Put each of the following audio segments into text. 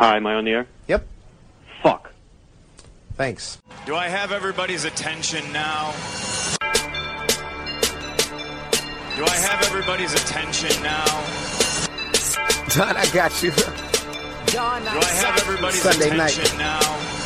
Hi, am I on the air? Yep. Fuck. Thanks. Do I have everybody's attention now? Do I have everybody's attention now? Don, I got you. Do I have everybody's Sunday night. now?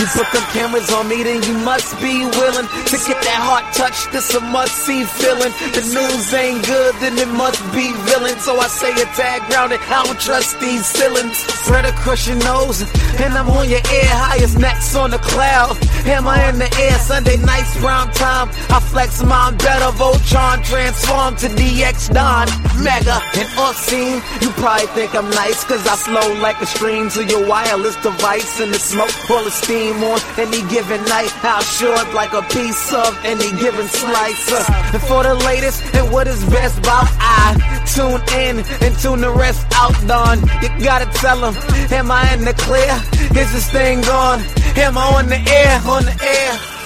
You put them cameras on me, then you must be willing to get that heart touch. This a must see feeling. The news ain't good, then it must be villain. So I say a tag grounded. I don't trust these ceilings. Spread across your nose, and I'm on your ear, highest necks on the cloud. Hammer in the air, Sunday nights, prime time. I flex my better, Voltron transform to DX Don, Mega and Obscene. You probably think I'm nice, cause I flow like a stream to your wireless device, and the smoke full of steam on any given night. How short like a piece of any given slice. Uh, and for the latest and what is best about I tune in and tune the rest out. Don, you gotta tell them, am I in the clear? Is this thing on? Am I on the air? On the air?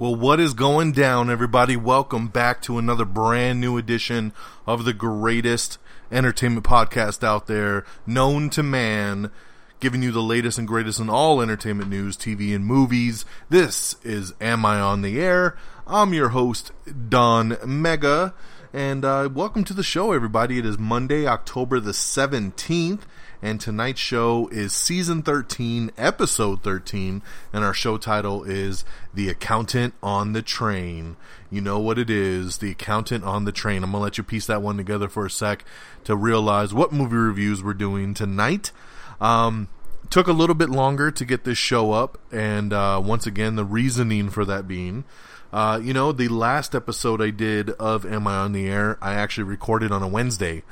Well, what is going down, everybody? Welcome back to another brand new edition of the greatest entertainment podcast out there, known to man, giving you the latest and greatest in all entertainment news, TV, and movies. This is Am I on the Air? I'm your host, Don Mega, and uh, welcome to the show, everybody. It is Monday, October the 17th and tonight's show is season 13, episode 13, and our show title is The Accountant on the Train. You know what it is, The Accountant on the Train. I'm going to let you piece that one together for a sec to realize what movie reviews we're doing tonight. Um, took a little bit longer to get this show up, and uh, once again, the reasoning for that being. Uh, you know, the last episode I did of Am I on the Air, I actually recorded on a Wednesday.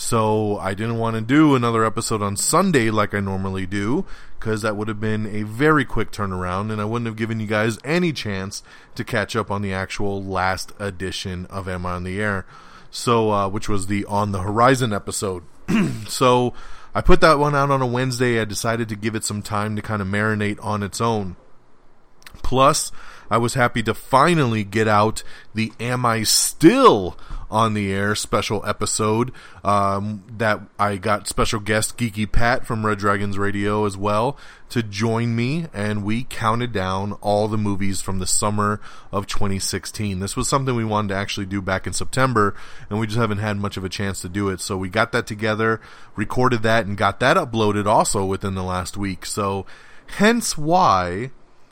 So I didn't want to do another episode on Sunday like I normally do, because that would have been a very quick turnaround, and I wouldn't have given you guys any chance to catch up on the actual last edition of Am I on the Air? So, uh, which was the On the Horizon episode. so I put that one out on a Wednesday. I decided to give it some time to kind of marinate on its own. Plus, I was happy to finally get out the Am I Still on the Air special episode um, that I got special guest Geeky Pat from Red Dragons Radio as well to join me, and we counted down all the movies from the summer of 2016. This was something we wanted to actually do back in September, and we just haven't had much of a chance to do it. So we got that together, recorded that, and got that uploaded also within the last week. So hence why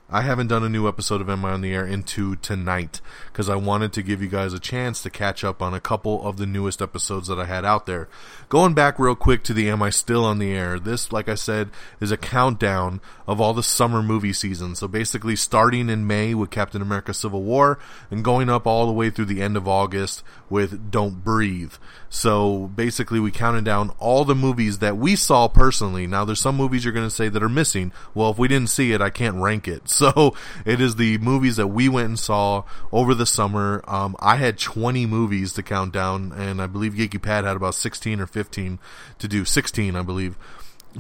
I haven't done a new episode of Am I on the Air into tonight because I wanted to give you guys a chance to catch up on a couple of the newest episodes that I had out there. Going back real quick to the Am I Still on the Air? This, like I said, is a countdown of all the summer movie seasons. So basically starting in May with Captain America Civil War and going up all the way through the end of August with Don't Breathe. So basically we counted down all the movies that we saw personally. Now there's some movies you're going to say that are missing. Well, if we didn't see it, I can't rank it. So it is the movies that we went and saw over the summer. Um, I had 20 movies to count down, and I believe Geeky Pat had about 16 or 15 to do. 16, I believe.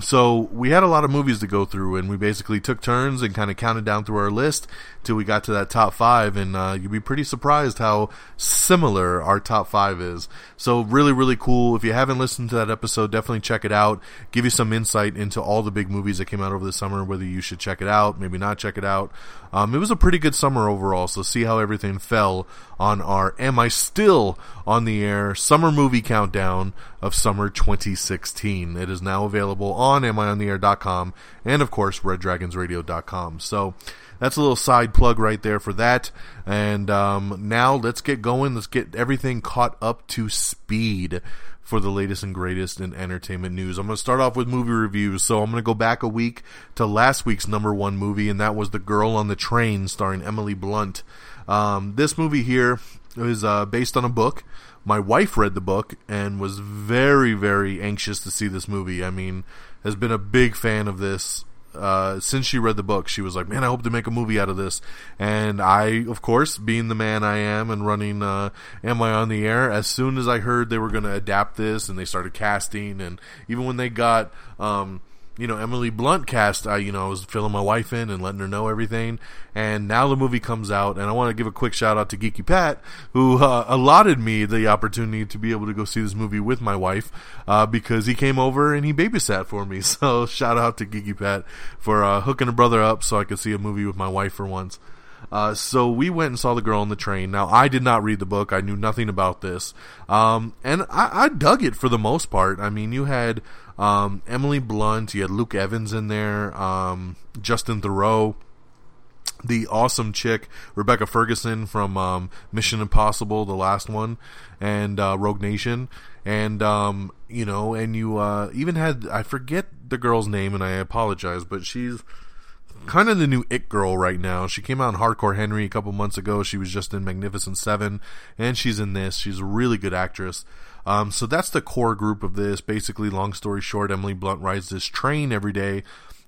So we had a lot of movies to go through, and we basically took turns and kind of counted down through our list till we got to that top five, and uh, you'd be pretty surprised how similar our top five is. So really, really cool. If you haven't listened to that episode, definitely check it out. Give you some insight into all the big movies that came out over the summer, whether you should check it out, maybe not check it out. Um, it was a pretty good summer overall, so see how everything fell on our Am I Still on the Air Summer Movie Countdown of Summer 2016. It is now available on amiontheair.com and, of course, reddragonsradio.com. So that's a little side plug right there for that. And um, now let's get going. Let's get everything caught up to speed for the latest and greatest in entertainment news. I'm going to start off with movie reviews. So I'm going to go back a week to last week's number one movie, and that was The Girl on the Train, starring Emily Blunt. Um, this movie here is uh, based on a book. My wife read the book and was very, very anxious to see this movie. I mean, has been a big fan of this uh, since she read the book, she was like, "Man, I hope to make a movie out of this." And I, of course, being the man I am and running uh, "Am I on the Air," as soon as I heard they were going to adapt this and they started casting, and even when they got um, you know, Emily Blunt cast, I, you know, I was filling my wife in and letting her know everything. And now the movie comes out, and I want to give a quick shout out to Geeky Pat, who uh, allotted me the opportunity to be able to go see this movie with my wife, uh, because he came over and he babysat for me. So shout out to Geeky Pat for uh, hooking a brother up so I could see a movie with my wife for once. Uh, so we went and saw the girl on the train. Now I did not read the book; I knew nothing about this, um, and I, I, dug it for the most part. I mean, you had um, Emily Blunt, you had Luke Evans in there, um, Justin Theroux, the awesome chick Rebecca Ferguson from um, Mission Impossible, the last one, and uh, Rogue Nation, and um, you know, and you uh, even had I forget the girl's name, and I apologize, but she's kind of the new it girl right now. She came out in Hardcore Henry a couple months ago. She was just in Magnificent Seven, and she's in this. She's a really good actress. Um, so that's the core group of this. Basically, long story short, Emily Blunt rides this train every day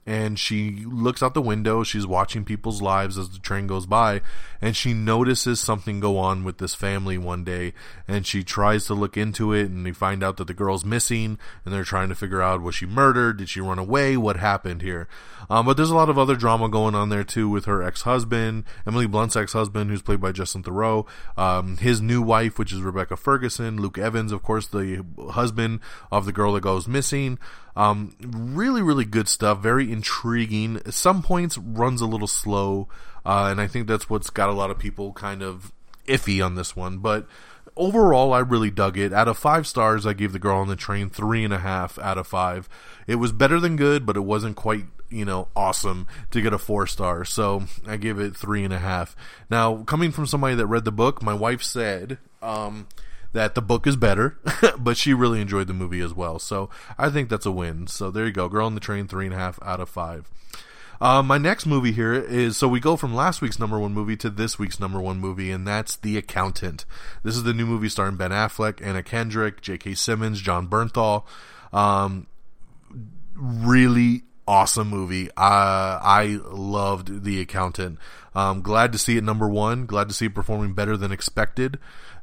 and she looks out the window. She's watching people's lives as the train goes by, and she notices something go on with this family one day. And she tries to look into it, and they find out that the girl's missing, and they're trying to figure out was she murdered? Did she run away? What happened here? Um, but there's a lot of other drama going on there too with her ex-husband, Emily Blunt's ex-husband, who's played by Justin Theroux, um, his new wife, which is Rebecca Ferguson, Luke Evans, of course, the husband of the girl that goes missing. Um, really, really good stuff. Very intriguing. At some points, runs a little slow, uh, and I think that's what's got a lot of people kind of iffy on this one. But overall, I really dug it. Out of five stars, I gave The Girl on the Train three and a half out of five. It was better than good, but it wasn't quite, you know, awesome to get a four star. So I give it three and a half. Now, coming from somebody that read the book, my wife said, um, that the book is better, but she really enjoyed the movie as well. So I think that's a win. So there you go. Girl on the Train, three and a half out of five. Uh, my next movie here is so we go from last week's number one movie to this week's number one movie, and that's The Accountant. This is the new movie starring Ben Affleck, Anna Kendrick, J.K. Simmons, Jon Bernthal. Um, really awesome movie. Uh, I loved The Accountant. Um, glad to see it number one. Glad to see it performing better than expected.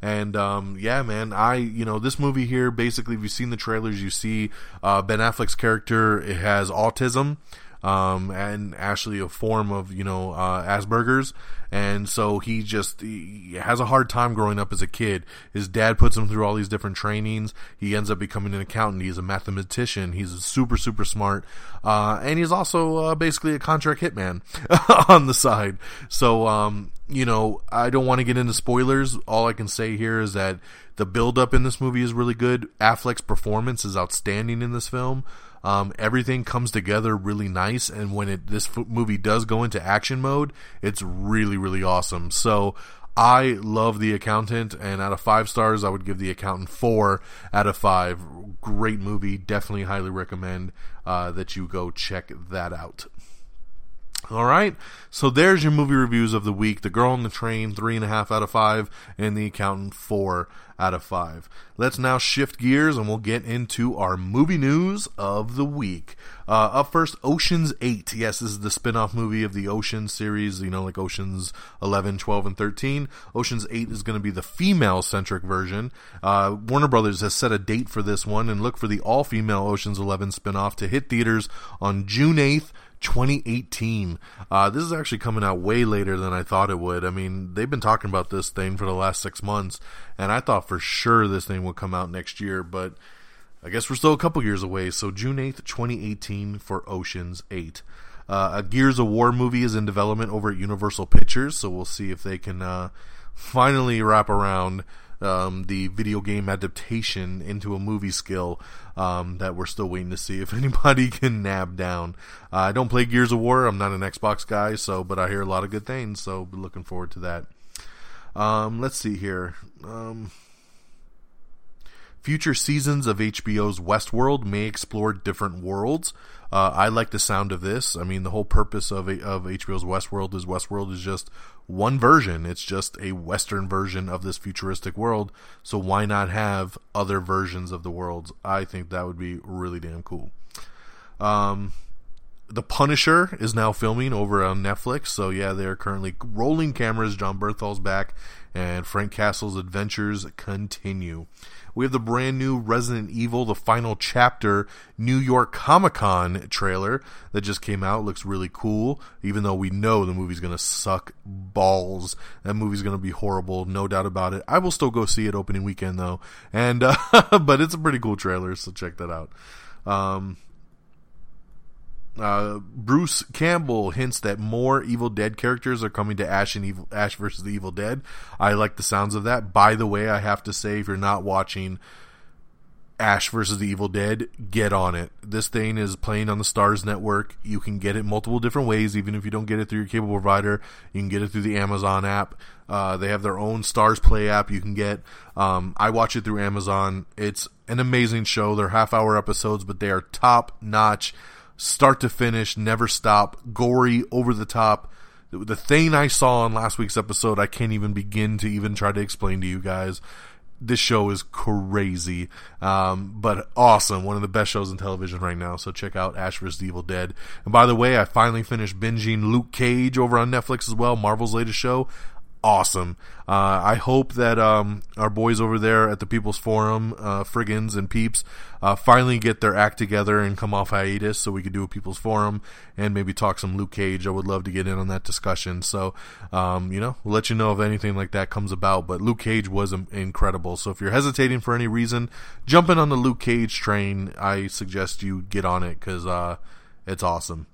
And um, yeah, man, I you know this movie here basically, if you've seen the trailers, you see uh, Ben Affleck's character it has autism. Um, and actually a form of you know uh, Asperger's, and so he just he has a hard time growing up as a kid. His dad puts him through all these different trainings. He ends up becoming an accountant. He's a mathematician. He's super super smart, uh, and he's also uh, basically a contract hitman on the side. So um, you know, I don't want to get into spoilers. All I can say here is that the build up in this movie is really good. Affleck's performance is outstanding in this film. Um, everything comes together really nice, and when it this f- movie does go into action mode, it's really really awesome. So I love The Accountant, and out of five stars, I would give The Accountant four out of five. Great movie, definitely highly recommend uh, that you go check that out. All right, so there's your movie reviews of the week. The Girl on the Train, three and a half out of five, and The Accountant, four out of five. Let's now shift gears and we'll get into our movie news of the week. Uh, up first, Ocean's 8. Yes, this is the spin off movie of the Ocean series, you know, like Ocean's 11, 12, and 13. Ocean's 8 is going to be the female centric version. Uh, Warner Brothers has set a date for this one and look for the all female Ocean's 11 spin off to hit theaters on June 8th. 2018. Uh, this is actually coming out way later than I thought it would. I mean, they've been talking about this thing for the last six months, and I thought for sure this thing would come out next year, but I guess we're still a couple years away. So June 8th, 2018 for Ocean's 8. Uh, a Gears of War movie is in development over at Universal Pictures, so we'll see if they can uh, finally wrap around um, the video game adaptation into a movie skill um, that we're still waiting to see if anybody can nab down. Uh, I don't play Gears of War. I'm not an Xbox guy, so but I hear a lot of good things. So looking forward to that. Um, let's see here. Um, Future seasons of HBO's Westworld may explore different worlds. Uh, I like the sound of this. I mean, the whole purpose of of HBO's Westworld is Westworld is just one version. It's just a Western version of this futuristic world. So why not have other versions of the worlds? I think that would be really damn cool. Um, The Punisher is now filming over on Netflix. So yeah, they're currently rolling cameras. Jon Bernthal's back, and Frank Castle's adventures continue. We have the brand new Resident Evil, the final chapter, New York Comic Con trailer that just came out. Looks really cool, even though we know the movie's to suck balls. That movie's to be horrible, no doubt about it. I will still go see it opening weekend though, and uh, but it's a pretty cool trailer, so check that out. Um, uh, Bruce Campbell hints that more Evil Dead characters are coming to Ash and Evil, Ash versus the Evil Dead. I like the sounds of that. By the way, I have to say, if you're not watching Ash versus the Evil Dead, get on it. This thing is playing on the Starz Network. You can get it multiple different ways, even if you don't get it through your cable provider. You can get it through the Amazon app. Uh, they have their own Starz Play app you can get. Um, I watch it through Amazon. It's an amazing show. They're half hour episodes, but they are top notch start to finish, never stop, gory, over the top. The thing I saw in last week's episode, I can't even begin to even try to explain to you guys. This show is crazy, um, but awesome. One of the best shows in television right now. So check out Ash vs. Evil Dead. And by the way, I finally finished binging Luke Cage over on Netflix as well, Marvel's latest show awesome. Uh, I hope that um, our boys over there at the People's Forum, uh, Friggins and Peeps, uh, finally get their act together and come off hiatus so we could do a People's Forum and maybe talk some Luke Cage. I would love to get in on that discussion. So, um, you know, we'll let you know if anything like that comes about. But Luke Cage was incredible. So if you're hesitating for any reason, jumping on the Luke Cage train, I suggest you get on it because uh, it's awesome.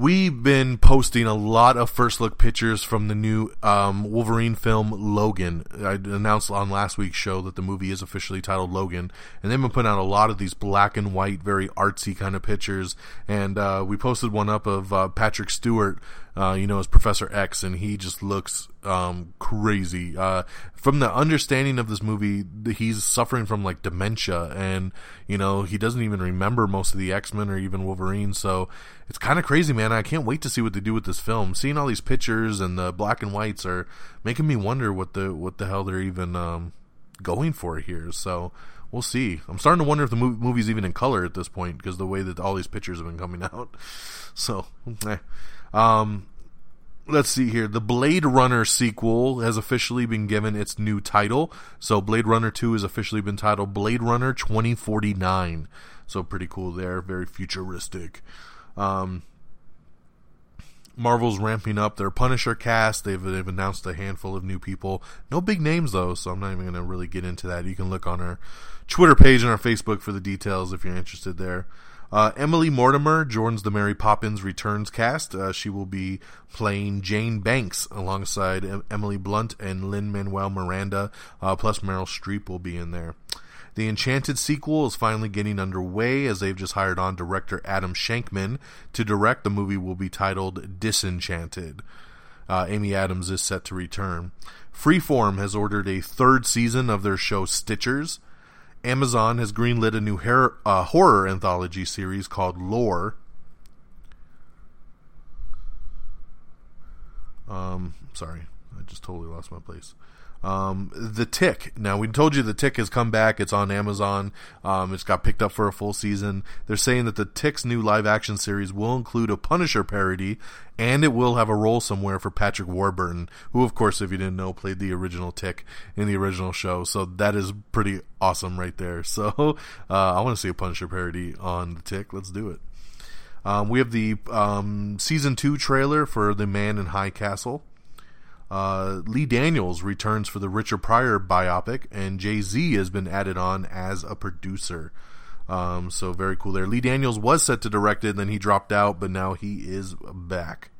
We've been posting a lot of first look pictures from the new um, Wolverine film Logan. I announced on last week's show that the movie is officially titled Logan, and they've been putting out a lot of these black and white, very artsy kind of pictures. And uh, we posted one up of uh, Patrick Stewart uh, you know, as Professor X, and he just looks um, crazy. Uh, from the understanding of this movie, he's suffering from like dementia, and you know, he doesn't even remember most of the X Men or even Wolverine. So it's kind of crazy, man. I can't wait to see what they do with this film. Seeing all these pictures and the black and whites are making me wonder what the what the hell they're even um, going for here. So we'll see. I'm starting to wonder if the movie's even in color at this point because the way that all these pictures have been coming out. So, eh. Um, let's see here. The Blade Runner sequel has officially been given its new title. So Blade Runner 2 has officially been titled Blade Runner 2049. So pretty cool there. Very futuristic. Um, Marvel's ramping up their Punisher cast. They've, they've announced a handful of new people. No big names though, so I'm not even going to really get into that. You can look on our Twitter page and our Facebook for the details if you're interested there. Uh, Emily Mortimer joins the Mary Poppins Returns cast. Uh, she will be playing Jane Banks alongside em- Emily Blunt and Lin Manuel Miranda. Uh, plus, Meryl Streep will be in there. The Enchanted sequel is finally getting underway as they've just hired on director Adam Shankman to direct. The movie will be titled Disenchanted. Uh, Amy Adams is set to return. Freeform has ordered a third season of their show Stitchers. Amazon has greenlit a new uh, horror anthology series called Lore. Um, sorry, I just totally lost my place. Um, the Tick. Now we told you the Tick has come back. It's on Amazon. Um, it's got picked up for a full season. They're saying that the Tick's new live action series will include a Punisher parody, and it will have a role somewhere for Patrick Warburton, who, of course, if you didn't know, played the original Tick in the original show. So that is pretty awesome right there. So uh, I want to see a Punisher parody on the Tick. Let's do it. Um, we have the um, season two trailer for The Man in High Castle. Uh, Lee Daniels returns for the Richard Pryor biopic, and Jay Z has been added on as a producer. Um, so very cool there. Lee Daniels was set to direct it, then he dropped out, but now he is back.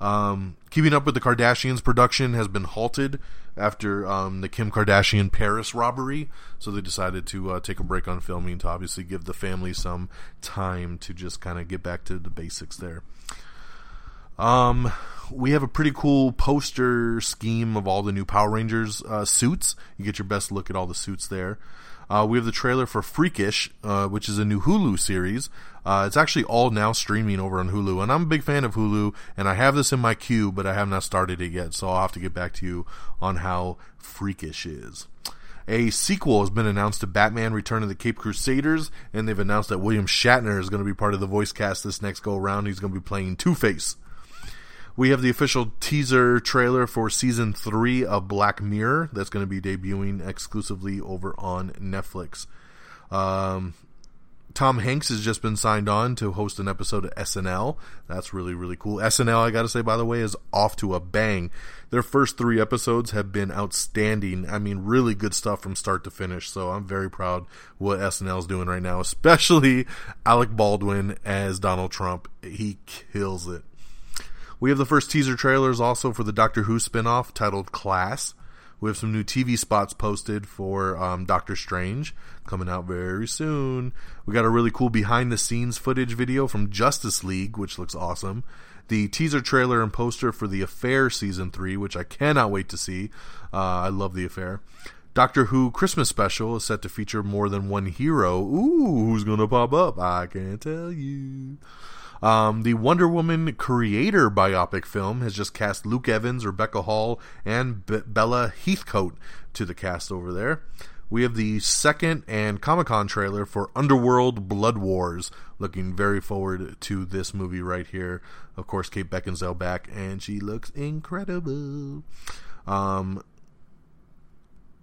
Um, keeping up with the Kardashians production has been halted after um, the Kim Kardashian Paris robbery, so they decided to uh, take a break on filming to obviously give the family some time to just kind of get back to the basics there. Um, we have a pretty cool poster scheme of all the new Power Rangers uh, suits. You get your best look at all the suits there. Uh, we have the trailer for Freakish, uh, which is a new Hulu series. Uh, it's actually all now streaming over on Hulu, and I'm a big fan of Hulu, and I have this in my queue, but I have not started it yet, so I'll have to get back to you on how Freakish is. A sequel has been announced to Batman Return of the Caped Crusaders, and they've announced that William Shatner is going to be part of the voice cast this next go around. He's going to be playing Two Face. We have the official teaser trailer for season three of Black Mirror that's going to be debuting exclusively over on Netflix. Um, Tom Hanks has just been signed on to host an episode of SNL. That's really, really cool. SNL, I gotta say, by the way, is off to a bang. Their first three episodes have been outstanding. I mean, really good stuff from start to finish. So I'm very proud what SNL is doing right now, especially Alec Baldwin as Donald Trump. He kills it. We have the first teaser trailers also for the Doctor Who spinoff titled Class. We have some new TV spots posted for um, Doctor Strange coming out very soon. We got a really cool behind the scenes footage video from Justice League, which looks awesome. The teaser trailer and poster for The Affair season 3, which I cannot wait to see. Uh, I love The Affair. Doctor Who Christmas special is set to feature more than one hero. Ooh, who's going to pop up? I can't tell you. Um, the Wonder Woman creator biopic film has just cast Luke Evans, Rebecca Hall, and Be- Bella Heathcote to the cast over there. We have the second and Comic Con trailer for Underworld Blood Wars. Looking very forward to this movie right here. Of course, Kate Beckinsale back, and she looks incredible. Um,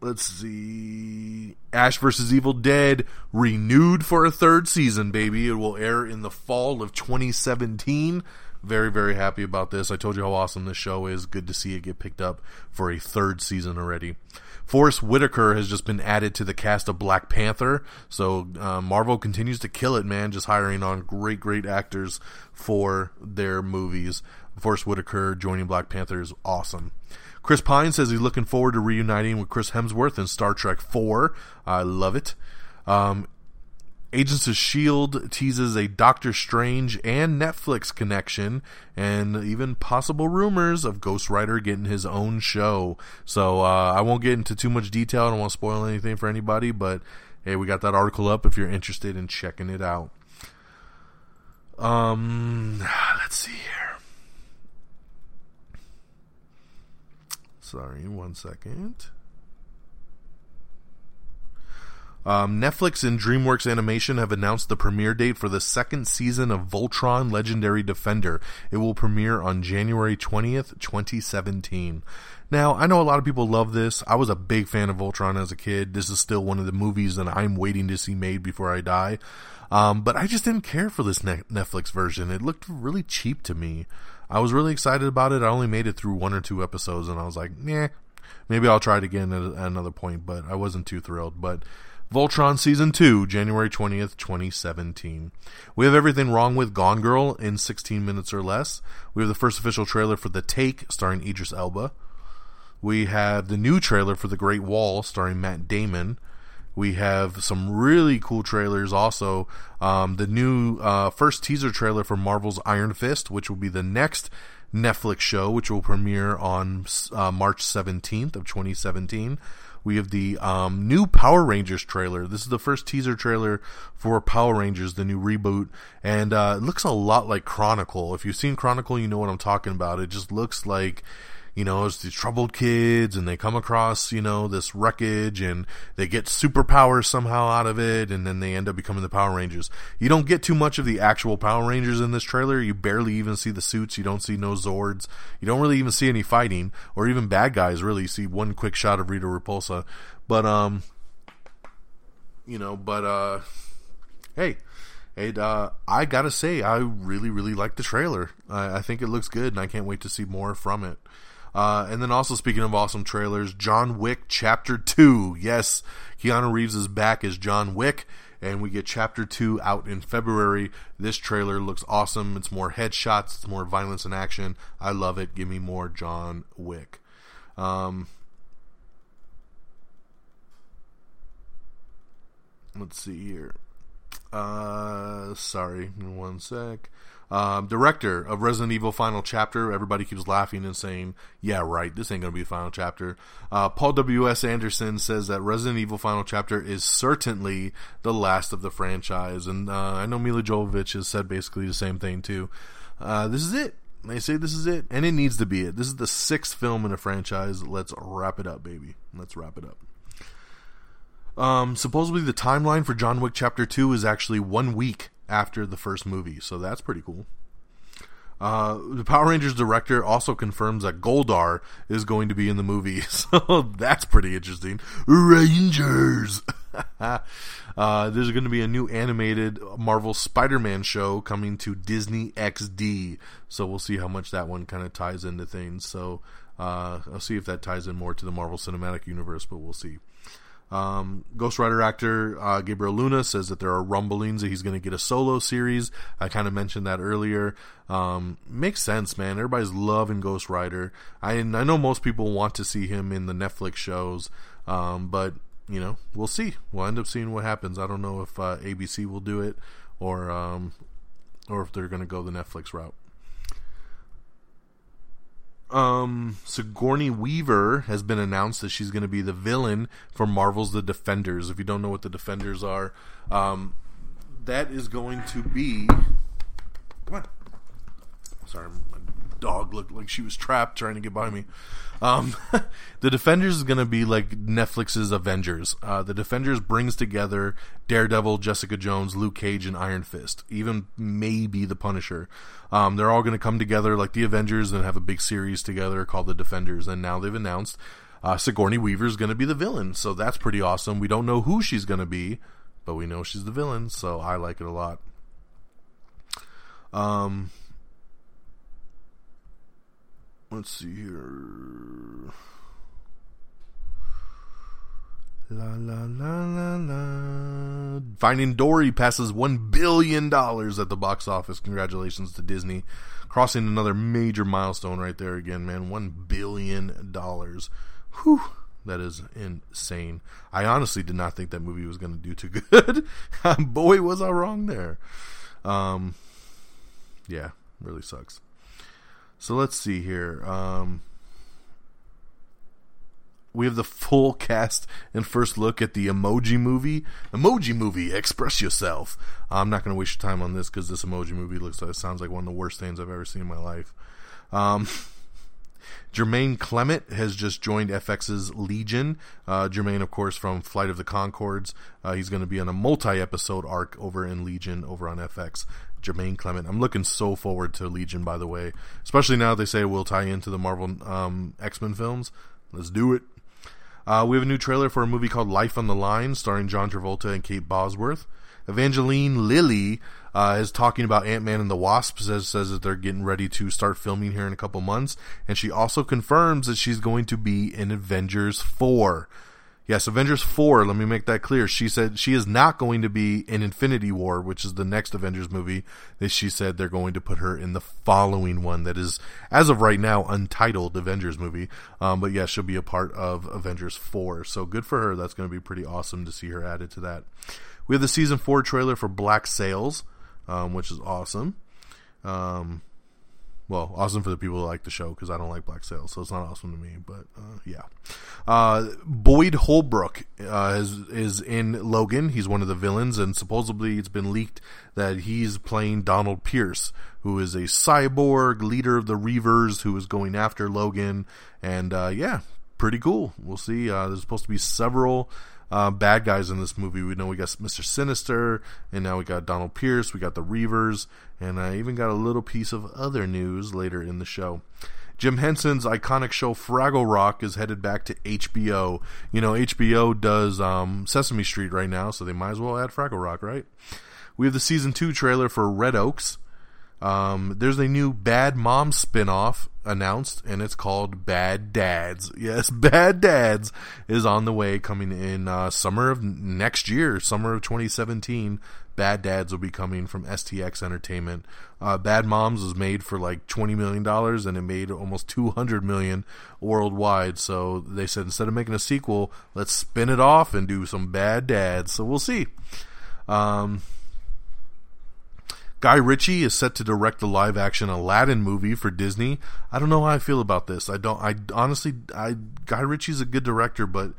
let's see ash versus evil dead renewed for a third season baby it will air in the fall of 2017 very very happy about this i told you how awesome this show is good to see it get picked up for a third season already Forrest Whitaker has just been added to the cast of Black Panther. So uh, Marvel continues to kill it, man. Just hiring on great, great actors for their movies. Forrest Whitaker joining Black Panther is awesome. Chris Pine says he's looking forward to reuniting with Chris Hemsworth in Star Trek 4. I love it. Um, Agents of S.H.I.E.L.D. teases a Doctor Strange and Netflix connection, and even possible rumors of Ghost Rider getting his own show. So uh, I won't get into too much detail. I don't want to spoil anything for anybody, but hey, we got that article up if you're interested in checking it out. Um, let's see here. Sorry, one second. Um, Netflix and DreamWorks Animation have announced the premiere date for the second season of Voltron Legendary Defender. It will premiere on January 20th, 2017. Now, I know a lot of people love this. I was a big fan of Voltron as a kid. This is still one of the movies that I'm waiting to see made before I die. Um, but I just didn't care for this Netflix version. It looked really cheap to me. I was really excited about it. I only made it through one or two episodes and I was like, yeah, maybe I'll try it again at, at another point, but I wasn't too thrilled. But Voltron Season 2, January 20th, 2017. We have everything wrong with Gone Girl in 16 minutes or less. We have the first official trailer for The Take, starring Idris Elba. We have the new trailer for The Great Wall, starring Matt Damon. We have some really cool trailers also. Um, the new uh, first teaser trailer for Marvel's Iron Fist, which will be the next Netflix show, which will premiere on uh, March 17th of 2017. We have the um, new Power Rangers trailer. This is the first teaser trailer for Power Rangers, the new reboot, and uh, it looks a lot like Chronicle. If you've seen Chronicle, you know what I'm talking about. It just looks like you know, it's these troubled kids and they come across, you know, this wreckage and they get superpowers somehow out of it and then they end up becoming the Power Rangers. You don't get too much of the actual Power Rangers in this trailer. You barely even see the suits. You don't see no Zords. You don't really even see any fighting or even bad guys, really. You see one quick shot of Rita Repulsa. But, um, you know, but, uh, hey, and uh, I gotta say, I really, really like the trailer. I, I, think it looks good, and I can't wait to see more from it. Uh, and then also speaking of awesome trailers, John Wick Chapter 2. Yes, Keanu Reeves is back as John Wick, and we get Chapter 2 out in February. This trailer looks awesome. It's more headshots, it's more violence and action. I love it. Give me more John Wick. Um, let's see here. Uh, sorry, one sec. Um, director of Resident Evil Final Chapter. Everybody keeps laughing and saying, "Yeah, right. This ain't gonna be the final chapter." Uh, Paul W. S. Anderson says that Resident Evil Final Chapter is certainly the last of the franchise, and uh, I know Milla Jovovich has said basically the same thing too. Uh, this is it. They say this is it, and it needs to be it. This is the sixth film in a franchise. Let's wrap it up, baby. Let's wrap it up. Um, supposedly the timeline for John Wick Chapter Two is actually one week after the first movie, so that's pretty cool. Uh, the Power Rangers director also confirms that Goldar is going to be in the movie, so that's pretty interesting. Rangers. uh, there's going to be a new animated Marvel Spider-Man show coming to Disney XD, so we'll see how much that one kind of ties into things. So uh, I'll see if that ties in more to the Marvel Cinematic Universe, but we'll see. Um, Ghost Rider actor uh, Gabriel Luna says that there are rumblings that he's going to get a solo series. I kind of mentioned that earlier. Um, makes sense, man. Everybody's loving Ghost Rider. I I know most people want to see him in the Netflix shows, um, but you know we'll see. We'll end up seeing what happens. I don't know if uh, ABC will do it or um, or if they're going to go the Netflix route um, Sigourney Weaver has been announced that she's going to be the villain for Marvel's The Defenders. If you don't know what The Defenders are, um, that is going to be. Come on. Sorry, my dog looked like she was trapped trying to get by me. Um, the Defenders is going to be like Netflix's Avengers. Uh, the Defenders brings together Daredevil, Jessica Jones, Luke Cage, and Iron Fist, even maybe the Punisher. Um, they're all going to come together like the Avengers and have a big series together called the Defenders. And now they've announced uh, Sigourney Weaver is going to be the villain, so that's pretty awesome. We don't know who she's going to be, but we know she's the villain, so I like it a lot. Um, let's see here. La la la la la. Finding Dory passes one billion dollars at the box office. Congratulations to Disney, crossing another major milestone right there again, man. One billion dollars. Whew, that is insane. I honestly did not think that movie was going to do too good. Boy, was I wrong there. Um, yeah, really sucks. So let's see here. Um, we have the full cast and first look at the Emoji Movie. Emoji Movie, express yourself. I'm not going to waste your time on this because this Emoji Movie looks like sounds like one of the worst things I've ever seen in my life. Um, Jemaine Clement has just joined FX's Legion. Uh, Jemaine, of course, from Flight of the Conchords. Uh, he's going to be on a multi-episode arc over in Legion over on FX. Jemaine Clement. I'm looking so forward to Legion, by the way, especially now they say it will tie into the Marvel um, X Men films. Let's do it. Uh, we have a new trailer for a movie called Life on the Line, starring John Travolta and Kate Bosworth. Evangeline Lilly uh, is talking about Ant Man and the Wasp. Says says that they're getting ready to start filming here in a couple months, and she also confirms that she's going to be in Avengers Four. Yes, Avengers 4, let me make that clear. She said she is not going to be in Infinity War, which is the next Avengers movie. That she said they're going to put her in the following one that is, as of right now, untitled Avengers movie. Um, but yeah, she'll be a part of Avengers 4. So good for her. That's going to be pretty awesome to see her added to that. We have the season 4 trailer for Black Sails, um, which is awesome. Um, well, awesome for the people who like the show because I don't like Black Sails, so it's not awesome to me. But uh, yeah, uh, Boyd Holbrook uh, is is in Logan. He's one of the villains, and supposedly it's been leaked that he's playing Donald Pierce, who is a cyborg leader of the Reavers, who is going after Logan. And uh, yeah, pretty cool. We'll see. Uh, there's supposed to be several uh, bad guys in this movie. We know we got Mr. Sinister, and now we got Donald Pierce, we got the Reavers, and I even got a little piece of other news later in the show. Jim Henson's iconic show Fraggle Rock is headed back to HBO. You know, HBO does um, Sesame Street right now, so they might as well add Fraggle Rock, right? We have the season two trailer for Red Oaks. Um, there's a new Bad Mom spinoff announced, and it's called Bad Dads. Yes, Bad Dads is on the way, coming in uh, summer of next year, summer of 2017. Bad Dads will be coming from STX Entertainment. Uh, Bad Moms was made for like 20 million dollars, and it made almost 200 million worldwide. So they said instead of making a sequel, let's spin it off and do some Bad Dads. So we'll see. Um, Guy Ritchie is set to direct the live action Aladdin movie for Disney. I don't know how I feel about this. I don't I honestly I Guy Ritchie's a good director, but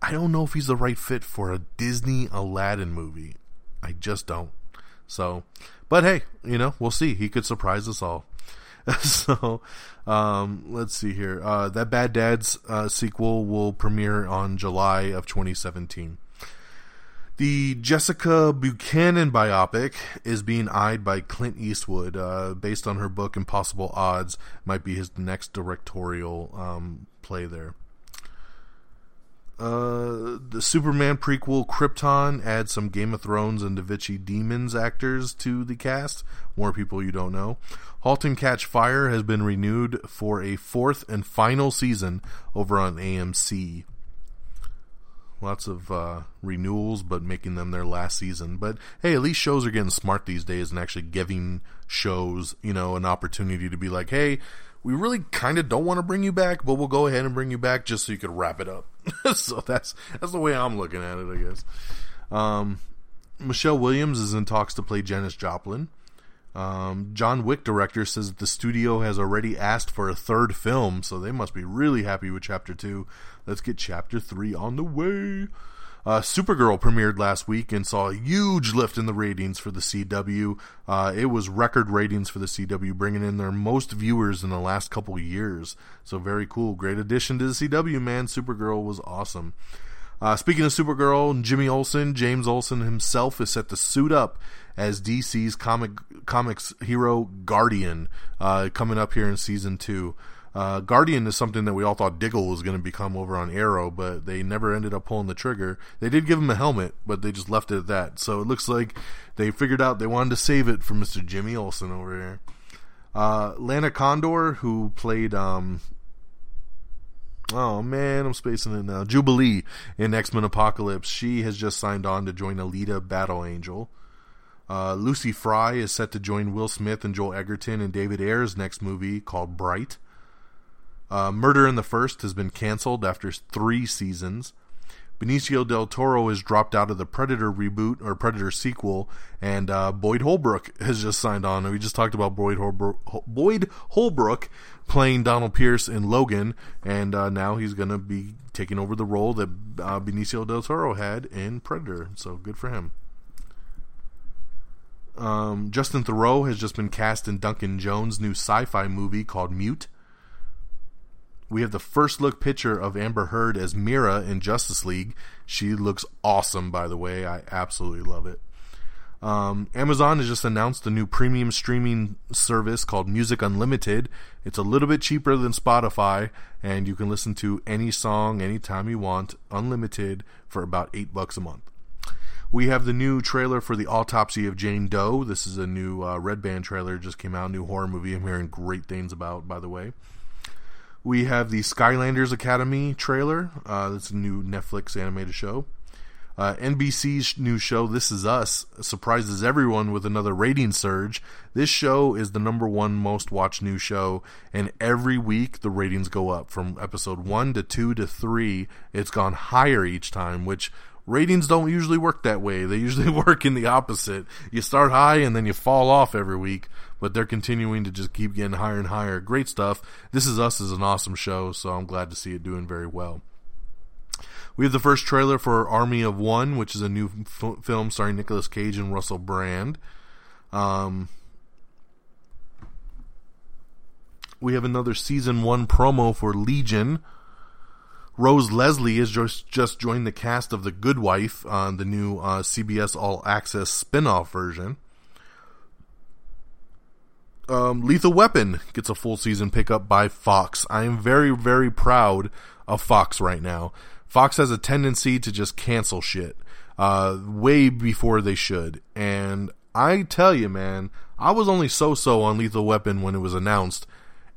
I don't know if he's the right fit for a Disney Aladdin movie. I just don't. So, but hey, you know, we'll see. He could surprise us all. so, um, let's see here. Uh, that Bad Dads uh, sequel will premiere on July of 2017. The Jessica Buchanan biopic is being eyed by Clint Eastwood, uh, based on her book Impossible Odds. Might be his next directorial um, play there. Uh, the Superman prequel Krypton adds some Game of Thrones and Da Vinci Demons actors to the cast. More people you don't know. *Halt and Catch Fire has been renewed for a fourth and final season over on AMC. Lots of uh, renewals, but making them their last season. But hey, at least shows are getting smart these days and actually giving shows, you know, an opportunity to be like, hey, we really kind of don't want to bring you back, but we'll go ahead and bring you back just so you could wrap it up. so that's that's the way I'm looking at it, I guess. Um, Michelle Williams is in talks to play Janis Joplin. Um, John Wick director says that the studio has already asked for a third film, so they must be really happy with Chapter Two. Let's get Chapter Three on the way. Uh, Supergirl premiered last week and saw a huge lift in the ratings for the CW. Uh, it was record ratings for the CW, bringing in their most viewers in the last couple years. So very cool, great addition to the CW. Man, Supergirl was awesome. Uh, speaking of Supergirl, Jimmy Olsen, James Olsen himself is set to suit up as DC's comic comics hero Guardian, uh, coming up here in season two. Uh, Guardian is something that we all thought Diggle was going to become over on Arrow, but they never ended up pulling the trigger. They did give him a helmet, but they just left it at that. So it looks like they figured out they wanted to save it for Mr. Jimmy Olsen over here. Uh, Lana Condor, who played, um, oh man, I'm spacing it now, Jubilee in X Men Apocalypse, she has just signed on to join Alita Battle Angel. Uh, Lucy Fry is set to join Will Smith and Joel Edgerton in David Ayer's next movie called Bright. Uh, Murder in the First has been canceled after three seasons. Benicio del Toro has dropped out of the Predator reboot or Predator sequel, and uh, Boyd Holbrook has just signed on. We just talked about Boyd Holbrook, Boyd Holbrook playing Donald Pierce in Logan, and uh, now he's going to be taking over the role that uh, Benicio del Toro had in Predator. So good for him. Um, Justin Theroux has just been cast in Duncan Jones' new sci-fi movie called Mute. We have the first look picture of Amber Heard as Mera in Justice League. She looks awesome, by the way. I absolutely love it. Um, Amazon has just announced a new premium streaming service called Music Unlimited. It's a little bit cheaper than Spotify, and you can listen to any song anytime you want, unlimited, for about eight bucks a month. We have the new trailer for the Autopsy of Jane Doe. This is a new uh, Red Band trailer, just came out, new horror movie. I'm hearing great things about, by the way. We have the Skylanders Academy trailer. Uh, that's a new Netflix animated show. Uh, NBC's new show, This Is Us, surprises everyone with another rating surge. This show is the number one most watched new show, and every week the ratings go up from episode 1 to 2 to 3. It's gone higher each time, which ratings don't usually work that way. They usually work in the opposite. You start high and then you fall off every week, but they're continuing to just keep getting higher and higher. Great stuff. This Is Us is an awesome show, so I'm glad to see it doing very well. We have the first trailer for Army of One, which is a new f- film starring Nicolas Cage and Russell Brand. Um, we have another season one promo for Legion. Rose Leslie has just, just joined the cast of The Good Wife on the new uh, CBS All Access spin off version. Um, Lethal Weapon gets a full season pickup by Fox. I am very, very proud of Fox right now. Fox has a tendency to just cancel shit uh, way before they should. And I tell you, man, I was only so so on Lethal Weapon when it was announced,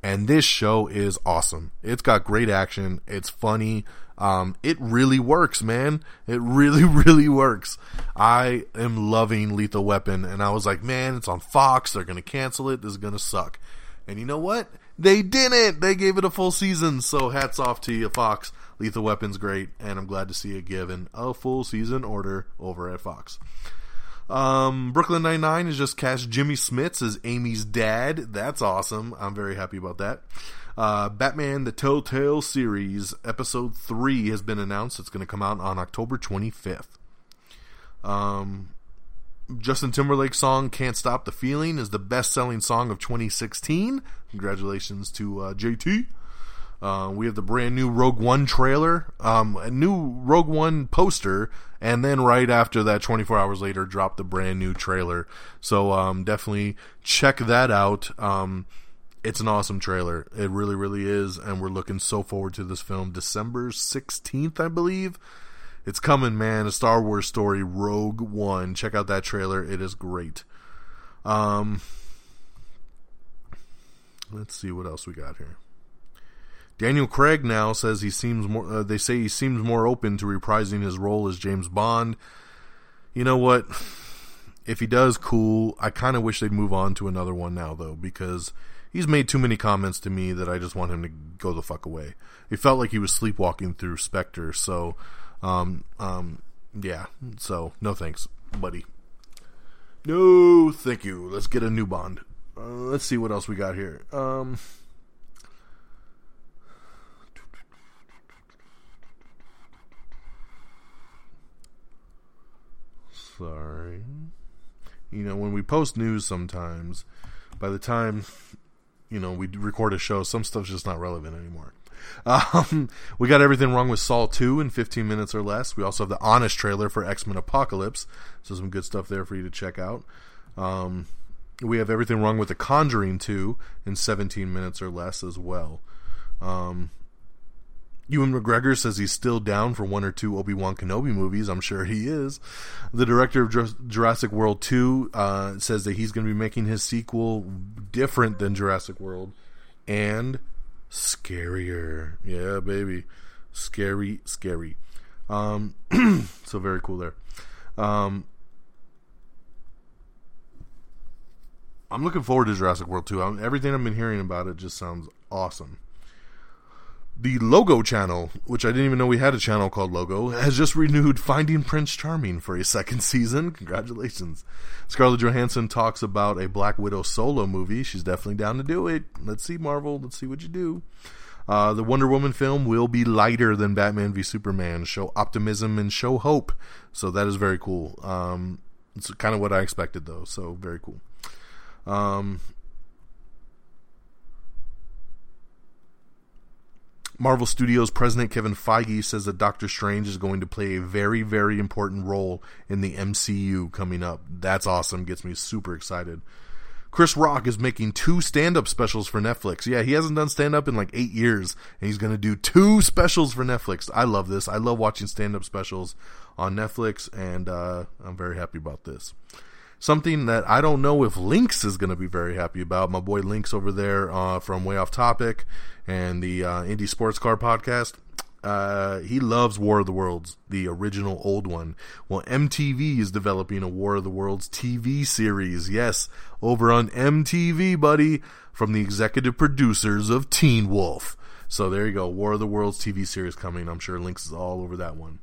and this show is awesome. It's got great action. It's funny. Um, it really works, man. It really, really works. I am loving Lethal Weapon, and I was like, man, it's on Fox. They're gonna cancel it. This is gonna suck. And you know what? They didn't. They gave it a full season. So hats off to you, Fox. Lethal Weapon's great, and I'm glad to see it given a full season order over at Fox. Um, Brooklyn Nine Nine has just cast Jimmy Smits as Amy's dad. That's awesome. I'm very happy about that. Uh, Batman: The Telltale Series episode three has been announced. It's going to come out on October 25th. Um, Justin Timberlake's song "Can't Stop the Feeling" is the best-selling song of 2016. Congratulations to uh, JT. Uh, we have the brand new Rogue One trailer, um, a new Rogue One poster, and then right after that, 24 hours later, dropped the brand new trailer. So um, definitely check that out. Um, it's an awesome trailer. It really, really is, and we're looking so forward to this film. December 16th, I believe. It's coming, man. A Star Wars story, Rogue One. Check out that trailer. It is great. Um, let's see what else we got here. Daniel Craig now says he seems more. Uh, they say he seems more open to reprising his role as James Bond. You know what? If he does, cool. I kind of wish they'd move on to another one now, though, because he's made too many comments to me that I just want him to go the fuck away. It felt like he was sleepwalking through Spectre, so, um, um, yeah. So no thanks, buddy. No, thank you. Let's get a new Bond. Uh, let's see what else we got here. Um. Sorry. You know, when we post news sometimes, by the time, you know, we record a show, some stuff's just not relevant anymore. Um, we got everything wrong with Saw 2 in 15 minutes or less. We also have the Honest trailer for X Men Apocalypse. So, some good stuff there for you to check out. Um, we have everything wrong with The Conjuring 2 in 17 minutes or less as well. Um, Ewan McGregor says he's still down for one or two Obi Wan Kenobi movies. I'm sure he is. The director of Jurassic World 2 uh, says that he's going to be making his sequel different than Jurassic World and scarier. Yeah, baby. Scary, scary. Um, so very cool there. Um, I'm looking forward to Jurassic World 2. I'm, everything I've been hearing about it just sounds awesome. The Logo channel, which I didn't even know we had a channel called Logo, has just renewed Finding Prince Charming for a second season. Congratulations. Scarlett Johansson talks about a Black Widow solo movie. She's definitely down to do it. Let's see, Marvel. Let's see what you do. Uh, the Wonder Woman film will be lighter than Batman v Superman, show optimism and show hope. So that is very cool. Um, it's kind of what I expected, though. So very cool. Um, Marvel Studios president Kevin Feige says that Doctor Strange is going to play a very, very important role in the MCU coming up. That's awesome. Gets me super excited. Chris Rock is making two stand up specials for Netflix. Yeah, he hasn't done stand up in like eight years, and he's going to do two specials for Netflix. I love this. I love watching stand up specials on Netflix, and uh, I'm very happy about this. Something that I don't know if Lynx is going to be very happy about. My boy Lynx over there uh, from Way Off Topic and the uh, Indie Sports Car podcast. Uh, he loves War of the Worlds, the original old one. Well, MTV is developing a War of the Worlds TV series. Yes, over on MTV, buddy, from the executive producers of Teen Wolf. So there you go, War of the Worlds TV series coming. I'm sure Lynx is all over that one.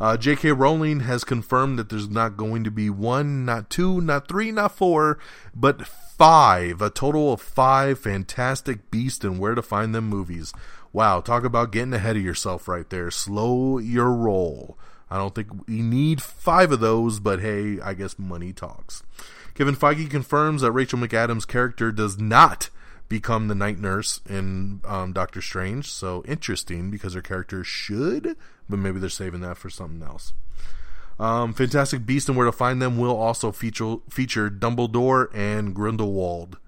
Uh, J.K. Rowling has confirmed that there's not going to be one, not two, not three, not four, but five, a total of five Fantastic Beast and Where to Find Them movies. Wow, talk about getting ahead of yourself right there. Slow your roll. I don't think we need five of those, but hey, I guess money talks. Kevin Feige confirms that Rachel McAdams' character does not become the night nurse in um, Doctor Strange. So interesting because her character should, but maybe they're saving that for something else. Um, Fantastic Beast and Where to Find Them will also feature feature Dumbledore and Grindelwald.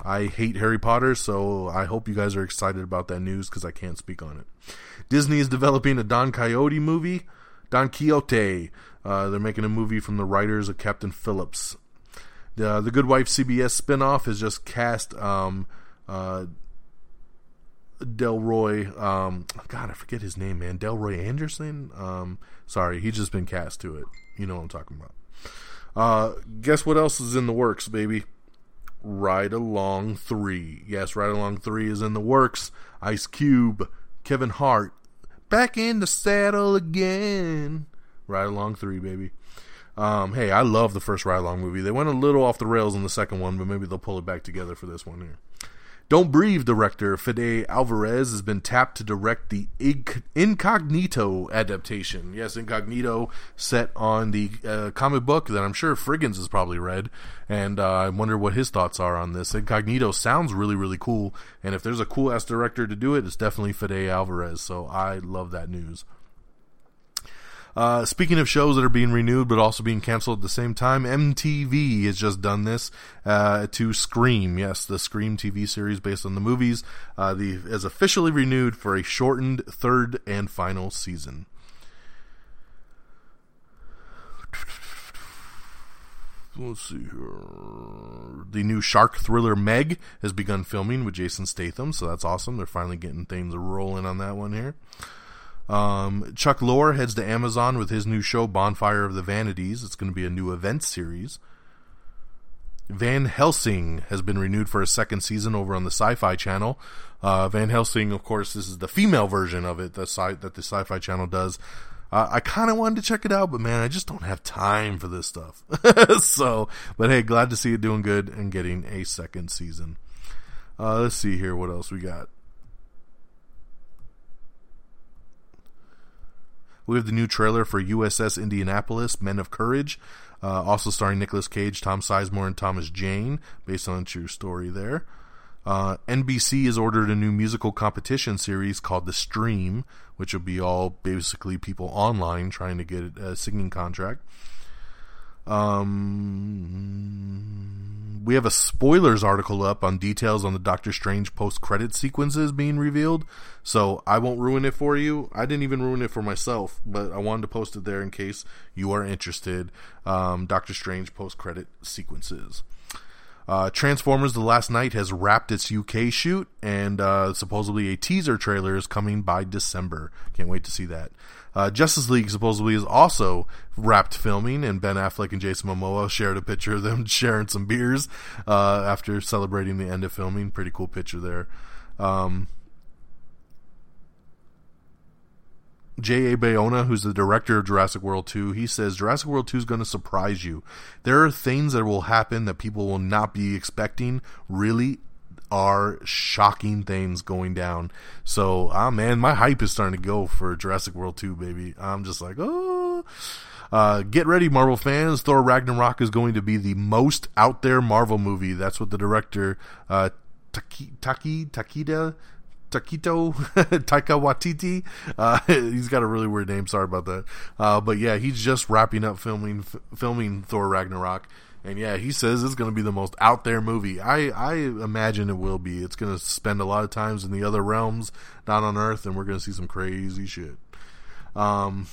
I hate Harry Potter, so I hope you guys are excited about that news because I can't speak on it. Disney is developing a Don Quixote movie. Don Quixote. Uh, they're making a movie from the writers of Captain Phillips. The The Good Wife CBS spinoff has just cast um, uh, Delroy. Um, God, I forget his name, man. Delroy Anderson. Um, sorry, he's just been cast to it. You know what I'm talking about. Uh, guess what else is in the works, baby? Ride Along 3. Yes, Ride Along 3 is in the works. Ice Cube, Kevin Hart, back in the saddle again. Ride Along 3, baby. Um, hey, I love the first Ride Along movie. They went a little off the rails in the second one, but maybe they'll pull it back together for this one here. Don't Breathe director Fede Alvarez has been tapped to direct the Incognito adaptation. Yes, Incognito set on the uh, comic book that I'm sure Friggins has probably read, and uh, I wonder what his thoughts are on this. Incognito sounds really, really cool, and if there's a cool ass director to do it, it's definitely Fede Alvarez. So I love that news. Uh, speaking of shows that are being renewed but also being canceled at the same time, MTV has just done this uh, to Scream. Yes, the Scream TV series based on the movies uh, the, is officially renewed for a shortened third and final season. Let's see here. The new shark thriller Meg has begun filming with Jason Statham, so that's awesome. They're finally getting things rolling on that one here. Um, Chuck Lorre heads to Amazon with his new show, Bonfire of the Vanities. It's going to be a new event series. Van Helsing has been renewed for a second season over on the Sci-Fi Channel. Uh, Van Helsing, of course, this is the female version of it that, sci- that the Sci-Fi Channel does. Uh, I kind of wanted to check it out, but man, I just don't have time for this stuff. so, but hey, glad to see it doing good and getting a second season. Uh, let's see here what else we got. We have the new trailer for USS Indianapolis, Men of Courage, uh, also starring Nicolas Cage, Tom Sizemore, and Thomas Jane, based on a true story there. Uh, NBC has ordered a new musical competition series called The Stream, which will be all basically people online trying to get a singing contract. Um, we have a spoilers article up on details on the Doctor Strange post credit sequences being revealed, so I won't ruin it for you. I didn't even ruin it for myself, but I wanted to post it there in case you are interested. Um, Doctor Strange post credit sequences. Uh, Transformers: The Last Knight has wrapped its UK shoot, and uh, supposedly a teaser trailer is coming by December. Can't wait to see that. Uh, Justice League supposedly is also wrapped filming, and Ben Affleck and Jason Momoa shared a picture of them sharing some beers uh, after celebrating the end of filming. Pretty cool picture there. Um, J.A. Bayona, who's the director of Jurassic World 2, he says Jurassic World 2 is going to surprise you. There are things that will happen that people will not be expecting, really are shocking things going down. So, ah, man, my hype is starting to go for Jurassic World 2, baby. I'm just like, oh. Uh, get ready, Marvel fans. Thor Ragnarok is going to be the most out there Marvel movie. That's what the director, uh, Taki, Taki, Takida, Takito Taika Waititi. Uh, he's got a really weird name. Sorry about that. Uh, but yeah, he's just wrapping up filming f- filming Thor Ragnarok, and yeah, he says it's going to be the most out there movie. I I imagine it will be. It's going to spend a lot of times in the other realms, not on Earth, and we're going to see some crazy shit. Um,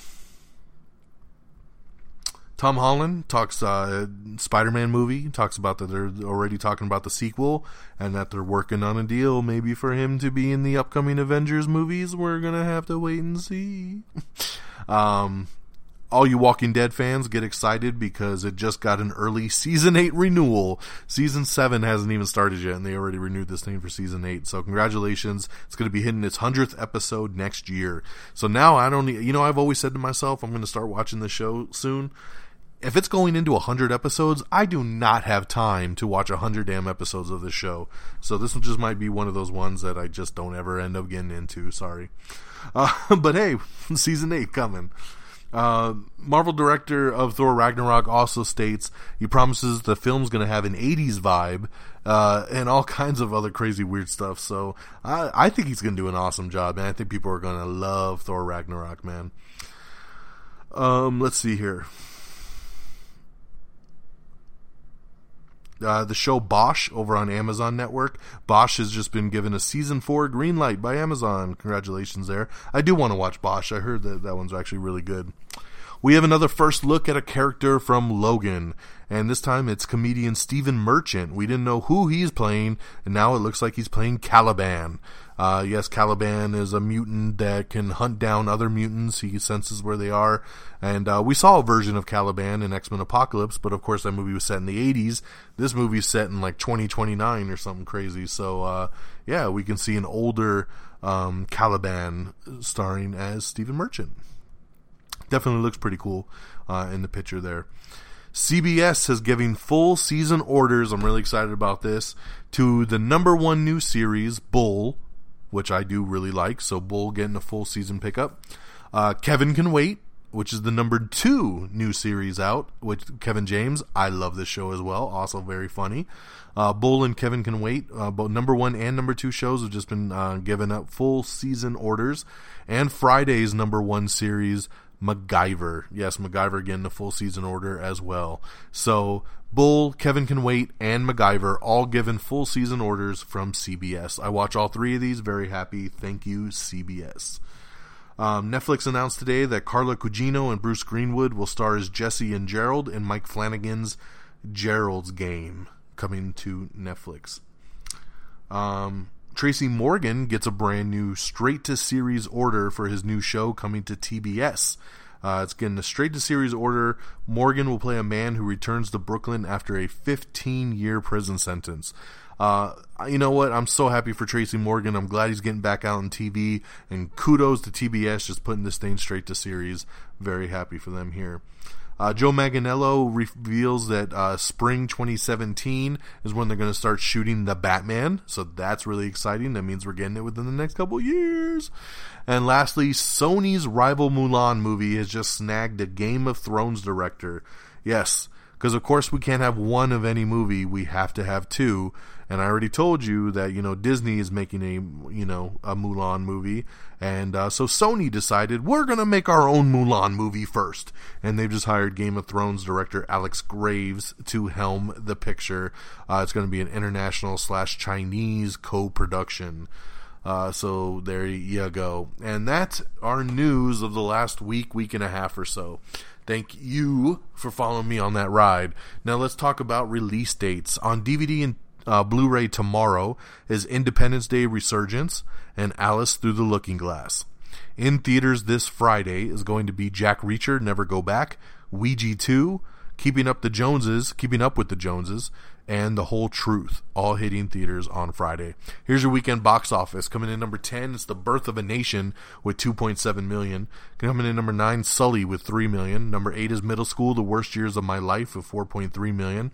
Tom Holland talks uh, Spider-Man movie talks about that they're already talking about the sequel and that they're working on a deal maybe for him to be in the upcoming Avengers movies. We're gonna have to wait and see. um, all you Walking Dead fans get excited because it just got an early season eight renewal. Season seven hasn't even started yet, and they already renewed this thing for season eight. So congratulations! It's going to be hitting its hundredth episode next year. So now I don't, need, you know, I've always said to myself, I'm going to start watching the show soon if it's going into 100 episodes, I do not have time to watch 100 damn episodes of this show. So this just might be one of those ones that I just don't ever end up getting into. Sorry. Uh, but hey, season 8 coming. Uh, Marvel director of Thor Ragnarok also states he promises the film's going to have an 80s vibe uh, and all kinds of other crazy weird stuff. So I, I think he's going to do an awesome job, man. I think people are going to love Thor Ragnarok, man. Um, let's see here. Uh, the show Bosch over on Amazon Network. Bosch has just been given a season four green light by Amazon. Congratulations there. I do want to watch Bosch. I heard that that one's actually really good. We have another first look at a character from Logan, and this time it's comedian Stephen Merchant. We didn't know who he's playing, and now it looks like he's playing Caliban. Uh, yes, Caliban is a mutant that can hunt down other mutants. He senses where they are. And uh, we saw a version of Caliban in X Men Apocalypse, but of course that movie was set in the 80s. This movie's set in like 2029 or something crazy. So, uh, yeah, we can see an older um, Caliban starring as Stephen Merchant. Definitely looks pretty cool uh, in the picture there. CBS has given full season orders. I'm really excited about this to the number one new series, Bull, which I do really like. So Bull getting a full season pickup. Uh, Kevin Can Wait, which is the number two new series out, with Kevin James. I love this show as well. Also very funny. Uh, Bull and Kevin Can Wait, uh, both number one and number two shows have just been uh, given up full season orders. And Friday's number one series, MacGyver. Yes, MacGyver again, the full season order as well. So Bull, Kevin Can Wait, and MacGyver all given full season orders from CBS. I watch all three of these. Very happy. Thank you, CBS. Um, Netflix announced today that Carla Gugino and Bruce Greenwood will star as Jesse and Gerald in Mike Flanagan's Gerald's Game, coming to Netflix. Um, Tracy Morgan gets a brand new straight to series order for his new show coming to TBS. Uh, it's getting a straight to series order. Morgan will play a man who returns to Brooklyn after a 15 year prison sentence. Uh, you know what? I'm so happy for Tracy Morgan. I'm glad he's getting back out on TV. And kudos to TBS just putting this thing straight to series. Very happy for them here. Uh, Joe Manganiello reveals that uh, spring 2017 is when they're going to start shooting the Batman. So that's really exciting. That means we're getting it within the next couple years. And lastly, Sony's rival Mulan movie has just snagged a Game of Thrones director. Yes, because of course we can't have one of any movie. We have to have two. And I already told you that you know Disney is making a you know a Mulan movie, and uh, so Sony decided we're gonna make our own Mulan movie first, and they've just hired Game of Thrones director Alex Graves to helm the picture. Uh, it's to be an international slash Chinese co-production. Uh, so there you go, and that's our news of the last week, week and a half or so. Thank you for following me on that ride. Now let's talk about release dates on DVD and uh, Blu-ray tomorrow is Independence Day Resurgence and Alice Through the Looking Glass. In theaters this Friday is going to be Jack Reacher, Never Go Back, Ouija 2, Keeping Up the Joneses, Keeping Up with the Joneses, and The Whole Truth, all hitting theaters on Friday. Here's your weekend box office. Coming in number 10 is The Birth of a Nation with 2.7 million. Coming in number 9, Sully with 3 million. Number 8 is Middle School, The Worst Years of My Life with 4.3 million.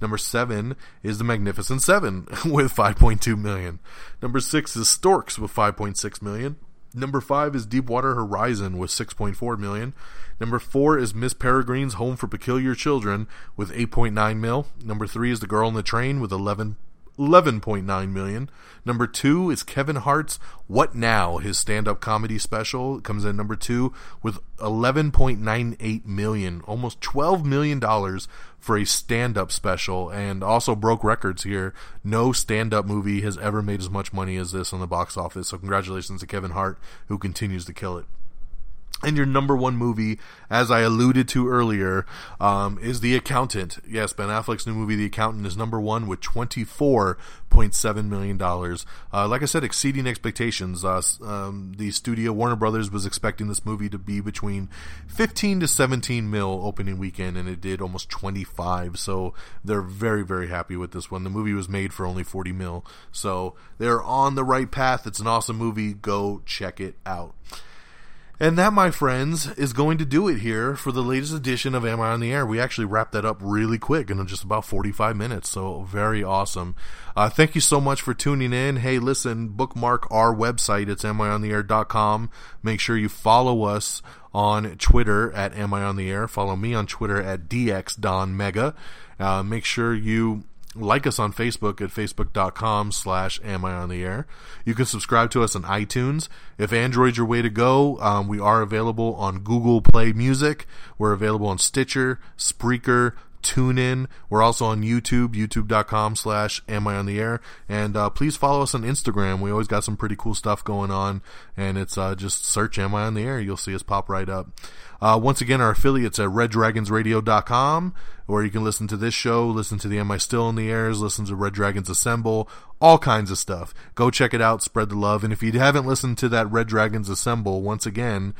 Number 7 is The Magnificent 7 with 5.2 million. Number 6 is Storks with 5.6 million. Number 5 is Deepwater Horizon with 6.4 million. Number four is Miss Peregrine's Home for Peculiar Children with 8.9 mil. Number three is The Girl in the Train with 11 11.9 million. Number two is Kevin Hart's What Now, his stand-up comedy special comes in number two with 11.98 million, almost 12 million dollars for a stand-up special, and also broke records here. No stand-up movie has ever made as much money as this on the box office. So congratulations to Kevin Hart, who continues to kill it. And your number one movie, as I alluded to earlier, um, is The Accountant. Yes, Ben Affleck's new movie, The Accountant, is number one with $24.7 million. Uh, like I said, exceeding expectations. Uh, um, the studio, Warner Brothers, was expecting this movie to be between 15 to 17 mil opening weekend, and it did almost 25. So they're very, very happy with this one. The movie was made for only 40 mil. So they're on the right path. It's an awesome movie. Go check it out. And that, my friends, is going to do it here for the latest edition of Am I on the Air. We actually wrapped that up really quick in just about 45 minutes, so very awesome. Uh, thank you so much for tuning in. Hey, listen, bookmark our website. It's amiontheair.com. Make sure you follow us on Twitter at Am I on the Air. Follow me on Twitter at DXDonMega. Uh, make sure you like us on Facebook at facebook.com slash am I on the air. You can subscribe to us on iTunes. If Android's your way to go, um, we are available on Google Play Music. We're available on Stitcher, Spreaker, TuneIn. We're also on YouTube, youtube.com slash am I on the air. And uh, please follow us on Instagram. We always got some pretty cool stuff going on. And it's uh, just search am I on the air. You'll see us pop right up. Uh, once again, our affiliates at reddragonsradio.com, where you can listen to this show, listen to the Am I Still in the Airs, listen to Red Dragons Assemble, all kinds of stuff. Go check it out, spread the love. And if you haven't listened to that Red Dragons Assemble, once again,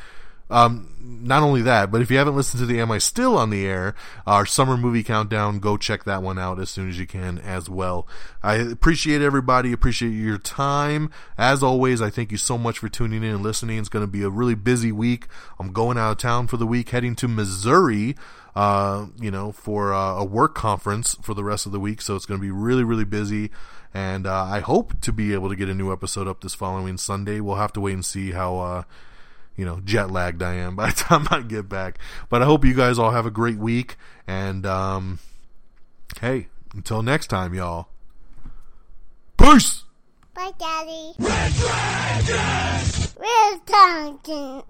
Um, not only that, but if you haven't listened to the Am I Still on the Air, our summer movie countdown, go check that one out as soon as you can as well. I appreciate everybody, appreciate your time. As always, I thank you so much for tuning in and listening. It's going to be a really busy week. I'm going out of town for the week, heading to Missouri, uh, you know, for uh, a work conference for the rest of the week. So it's going to be really, really busy. And uh, I hope to be able to get a new episode up this following Sunday. We'll have to wait and see how uh, you know, jet lagged I am by the time I get back. But I hope you guys all have a great week. And, um, hey, until next time, y'all. Peace! Bye, Daddy. Red! Red Dragon!